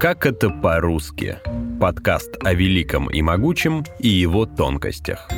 Как это по-русски? Подкаст о великом и могучем и его тонкостях.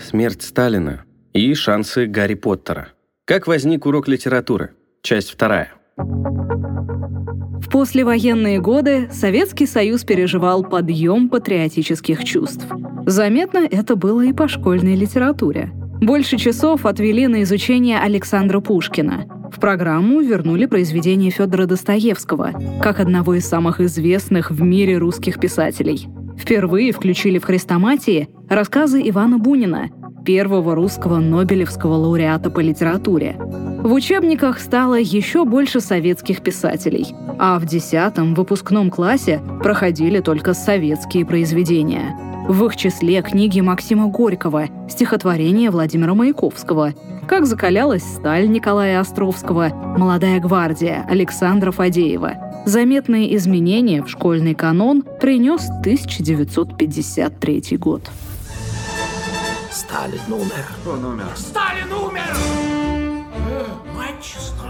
Смерть Сталина и шансы Гарри Поттера. Как возник урок литературы? Часть вторая. В послевоенные годы Советский Союз переживал подъем патриотических чувств. Заметно это было и по школьной литературе. Больше часов отвели на изучение Александра Пушкина. В программу вернули произведение Федора Достоевского, как одного из самых известных в мире русских писателей. Впервые включили в хрестоматии рассказы Ивана Бунина, первого русского Нобелевского лауреата по литературе. В учебниках стало еще больше советских писателей, а в 10 выпускном классе проходили только советские произведения – в их числе книги Максима Горького, стихотворения Владимира Маяковского, «Как закалялась сталь» Николая Островского, «Молодая гвардия» Александра Фадеева. Заметные изменения в школьный канон принес 1953 год. Сталин умер. Он умер. Сталин умер! Мать честная.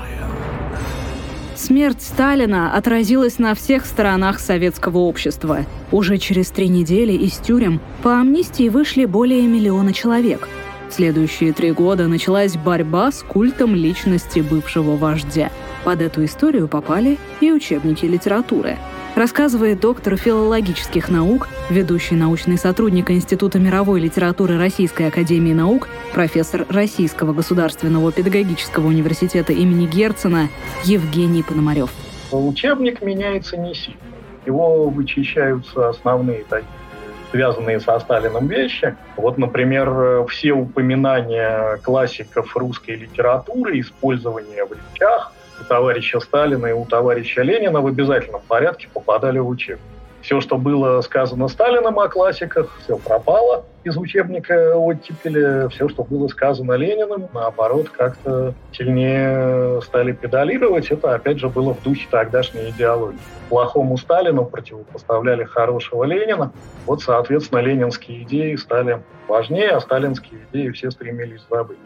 Смерть Сталина отразилась на всех сторонах советского общества. Уже через три недели из тюрем по амнистии вышли более миллиона человек. В следующие три года началась борьба с культом личности бывшего вождя. Под эту историю попали и учебники литературы – рассказывает доктор филологических наук, ведущий научный сотрудник Института мировой литературы Российской академии наук, профессор Российского государственного педагогического университета имени Герцена Евгений Пономарев. Учебник меняется не сильно. Его вычищаются основные такие связанные со Сталином вещи. Вот, например, все упоминания классиков русской литературы, использование в речах – у товарища Сталина и у товарища Ленина в обязательном порядке попадали в учебник. Все, что было сказано Сталином о классиках, все пропало из учебника оттепели. Все, что было сказано Лениным, наоборот, как-то сильнее стали педалировать. Это, опять же, было в духе тогдашней идеологии. Плохому Сталину противопоставляли хорошего Ленина. Вот, соответственно, ленинские идеи стали важнее, а сталинские идеи все стремились забыть.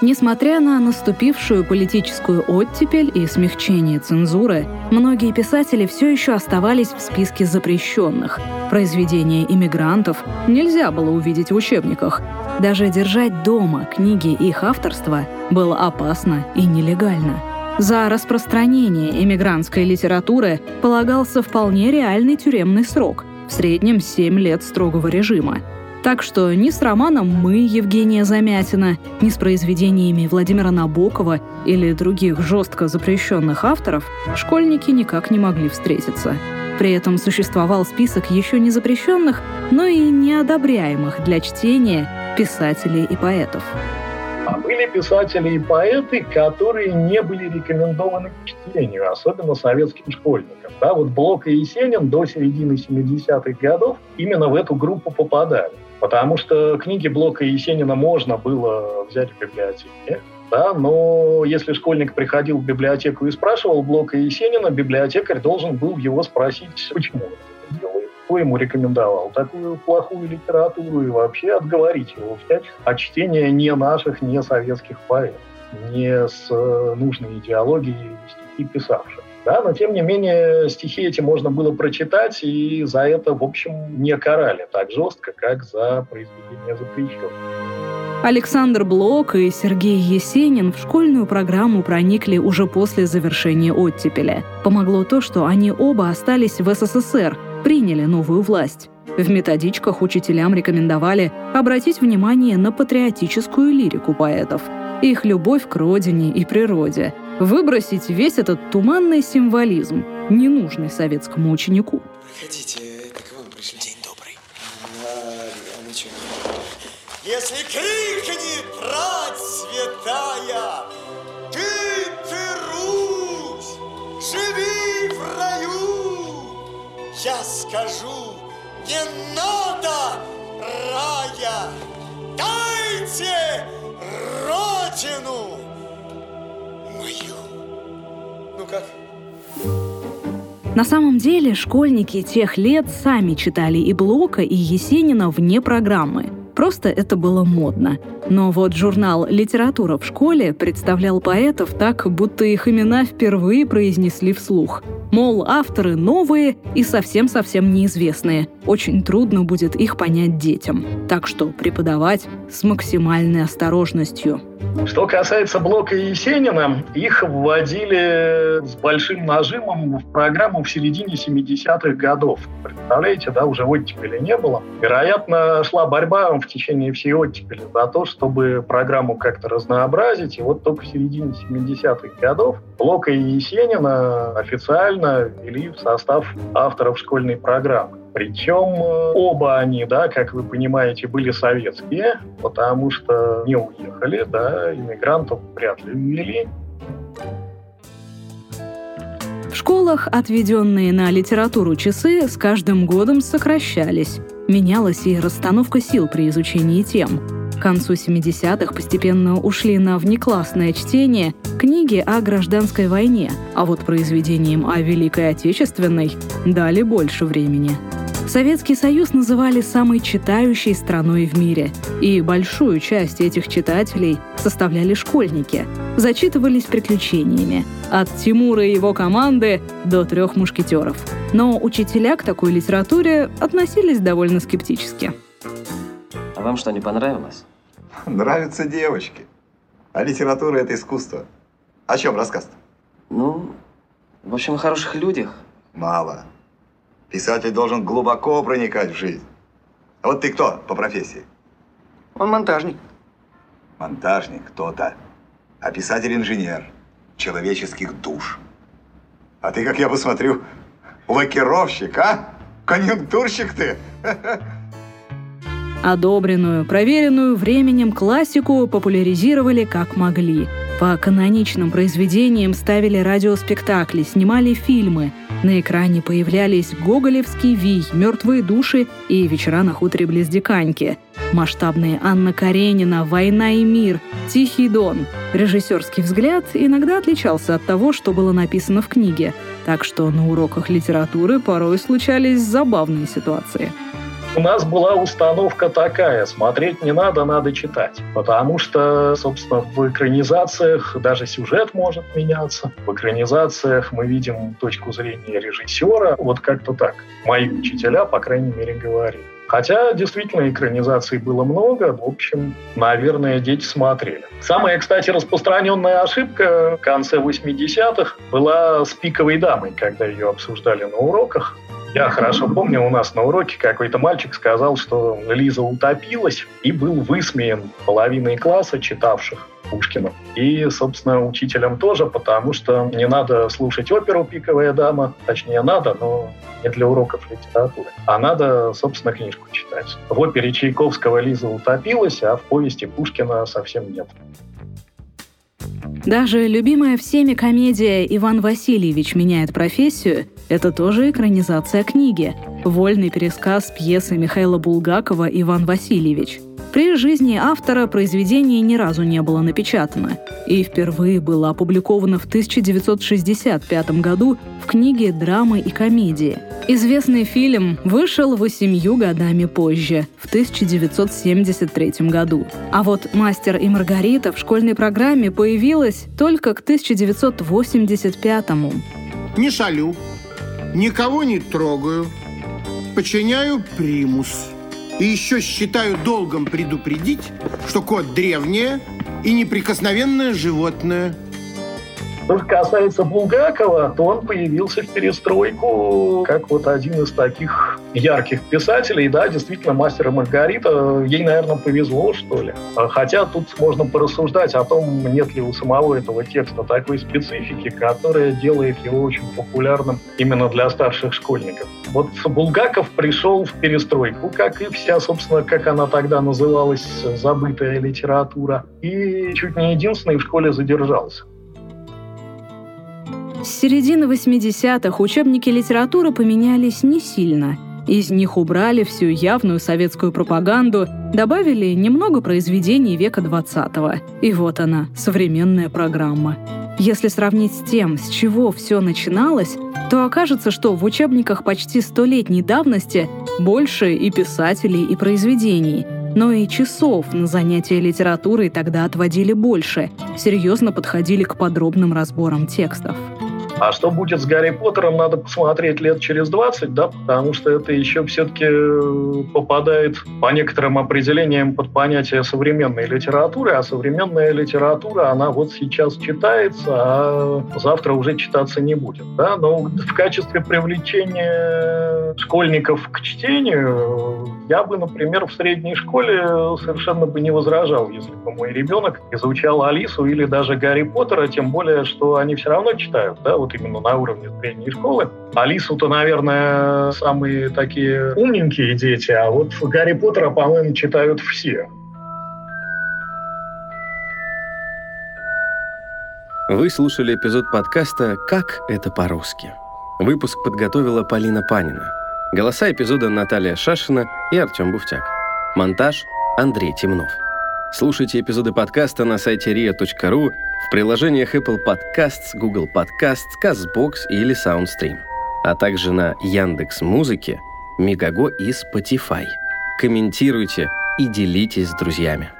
Несмотря на наступившую политическую оттепель и смягчение цензуры, многие писатели все еще оставались в списке запрещенных. Произведения иммигрантов нельзя было увидеть в учебниках. Даже держать дома книги их авторства было опасно и нелегально. За распространение иммигрантской литературы полагался вполне реальный тюремный срок, в среднем 7 лет строгого режима – так что ни с романом «Мы» Евгения Замятина, ни с произведениями Владимира Набокова или других жестко запрещенных авторов школьники никак не могли встретиться. При этом существовал список еще не запрещенных, но и неодобряемых для чтения писателей и поэтов. А были писатели и поэты, которые не были рекомендованы к чтению, особенно советским школьникам. Да, вот Блок и Есенин до середины 70-х годов именно в эту группу попадали. Потому что книги Блока и Есенина можно было взять в библиотеке, да, но если школьник приходил в библиотеку и спрашивал Блока и Есенина, библиотекарь должен был его спросить, почему он это делает, кто ему рекомендовал такую плохую литературу и вообще отговорить его взять от чтения не наших, не советских поэтов, не с э, нужной идеологией стихи писавших. Да, но тем не менее стихи эти можно было прочитать, и за это, в общем, не карали так жестко, как за произведение запрещенных. Александр Блок и Сергей Есенин в школьную программу проникли уже после завершения оттепеля. Помогло то, что они оба остались в СССР, приняли новую власть. В методичках учителям рекомендовали обратить внимание на патриотическую лирику поэтов, их любовь к родине и природе – Выбросить весь этот туманный символизм, ненужный советскому ученику. Проходите, это к вам пришли. День добрый. А, а. Если крикнет рать святая, живи в раю, я скажу, не надо рая, дайте родину как? На самом деле школьники тех лет сами читали и Блока, и Есенина вне программы. Просто это было модно. Но вот журнал «Литература в школе» представлял поэтов так, будто их имена впервые произнесли вслух. Мол, авторы новые и совсем-совсем неизвестные. Очень трудно будет их понять детям. Так что преподавать с максимальной осторожностью. Что касается Блока и Есенина, их вводили с большим нажимом в программу в середине 70-х годов. Представляете, да, уже оттепели не было. Вероятно, шла борьба в течение всей оттепели за то, чтобы программу как-то разнообразить. И вот только в середине 70-х годов Блока и Есенина официально ввели в состав авторов школьной программы. Причем э, оба они, да, как вы понимаете, были советские, потому что не уехали, да, иммигрантов вряд ли ввели. В школах отведенные на литературу часы с каждым годом сокращались. Менялась и расстановка сил при изучении тем. К концу 70-х постепенно ушли на внеклассное чтение книги о гражданской войне, а вот произведениям о Великой Отечественной дали больше времени. Советский Союз называли самой читающей страной в мире, и большую часть этих читателей составляли школьники. Зачитывались приключениями. От Тимура и его команды до трех мушкетеров. Но учителя к такой литературе относились довольно скептически. А вам что, не понравилось? Нравятся девочки. А литература — это искусство. О чем рассказ-то? Ну, в общем, о хороших людях. Мало. Писатель должен глубоко проникать в жизнь. А вот ты кто по профессии? Он монтажник. Монтажник кто-то. А писатель инженер. Человеческих душ. А ты, как я посмотрю, лакировщик, а? Конъюнктурщик ты. Одобренную, проверенную временем классику популяризировали как могли. По каноничным произведениям ставили радиоспектакли, снимали фильмы – на экране появлялись «Гоголевский вий», «Мертвые души» и «Вечера на хуторе близ Диканьки». Масштабные Анна Каренина, «Война и мир», «Тихий дон». Режиссерский взгляд иногда отличался от того, что было написано в книге, так что на уроках литературы порой случались забавные ситуации – у нас была установка такая, смотреть не надо, надо читать. Потому что, собственно, в экранизациях даже сюжет может меняться. В экранизациях мы видим точку зрения режиссера. Вот как-то так. Мои учителя, по крайней мере, говорили. Хотя, действительно, экранизаций было много. В общем, наверное, дети смотрели. Самая, кстати, распространенная ошибка в конце 80-х была с «Пиковой дамой», когда ее обсуждали на уроках. Я хорошо помню, у нас на уроке какой-то мальчик сказал, что Лиза утопилась и был высмеян половиной класса, читавших Пушкина. И, собственно, учителям тоже, потому что не надо слушать оперу «Пиковая дама», точнее, надо, но не для уроков литературы, а надо, собственно, книжку читать. В опере Чайковского Лиза утопилась, а в повести Пушкина совсем нет. Даже любимая всеми комедия «Иван Васильевич меняет профессию» — это тоже экранизация книги. Вольный пересказ пьесы Михаила Булгакова «Иван Васильевич». При жизни автора произведение ни разу не было напечатано и впервые было опубликовано в 1965 году в книге «Драмы и комедии». Известный фильм вышел восемью годами позже, в 1973 году. А вот «Мастер и Маргарита» в школьной программе появилась только к 1985 -му. Не шалю, никого не трогаю, подчиняю примус. И еще считаю долгом предупредить, что кот древнее и неприкосновенное животное – что касается Булгакова, то он появился в перестройку как вот один из таких ярких писателей. Да, действительно, мастер и Маргарита, ей, наверное, повезло, что ли. Хотя тут можно порассуждать о том, нет ли у самого этого текста такой специфики, которая делает его очень популярным именно для старших школьников. Вот Булгаков пришел в перестройку, как и вся, собственно, как она тогда называлась, забытая литература, и чуть не единственный в школе задержался. С середины 80-х учебники литературы поменялись не сильно. Из них убрали всю явную советскую пропаганду, добавили немного произведений века 20-го. И вот она, современная программа. Если сравнить с тем, с чего все начиналось, то окажется, что в учебниках почти столетней давности больше и писателей, и произведений. но и часов на занятия литературой тогда отводили больше, серьезно подходили к подробным разборам текстов. А что будет с Гарри Поттером, надо посмотреть лет через 20, да, потому что это еще все-таки э, попадает по некоторым определениям под понятие современной литературы, а современная литература, она вот сейчас читается, а завтра уже читаться не будет, да, но в качестве привлечения школьников к чтению я бы, например, в средней школе совершенно бы не возражал, если бы мой ребенок изучал Алису или даже Гарри Поттера, тем более, что они все равно читают, да, вот вот именно на уровне средней школы. Алису-то, наверное, самые такие умненькие дети, а вот Гарри Поттера, по-моему, читают все. Вы слушали эпизод подкаста «Как это по-русски». Выпуск подготовила Полина Панина. Голоса эпизода Наталья Шашина и Артем Буфтяк. Монтаж Андрей Темнов. Слушайте эпизоды подкаста на сайте ria.ru в приложениях Apple Podcasts, Google Podcasts, CastBox или SoundStream, а также на Яндекс Музыке, Мегаго и Spotify. Комментируйте и делитесь с друзьями.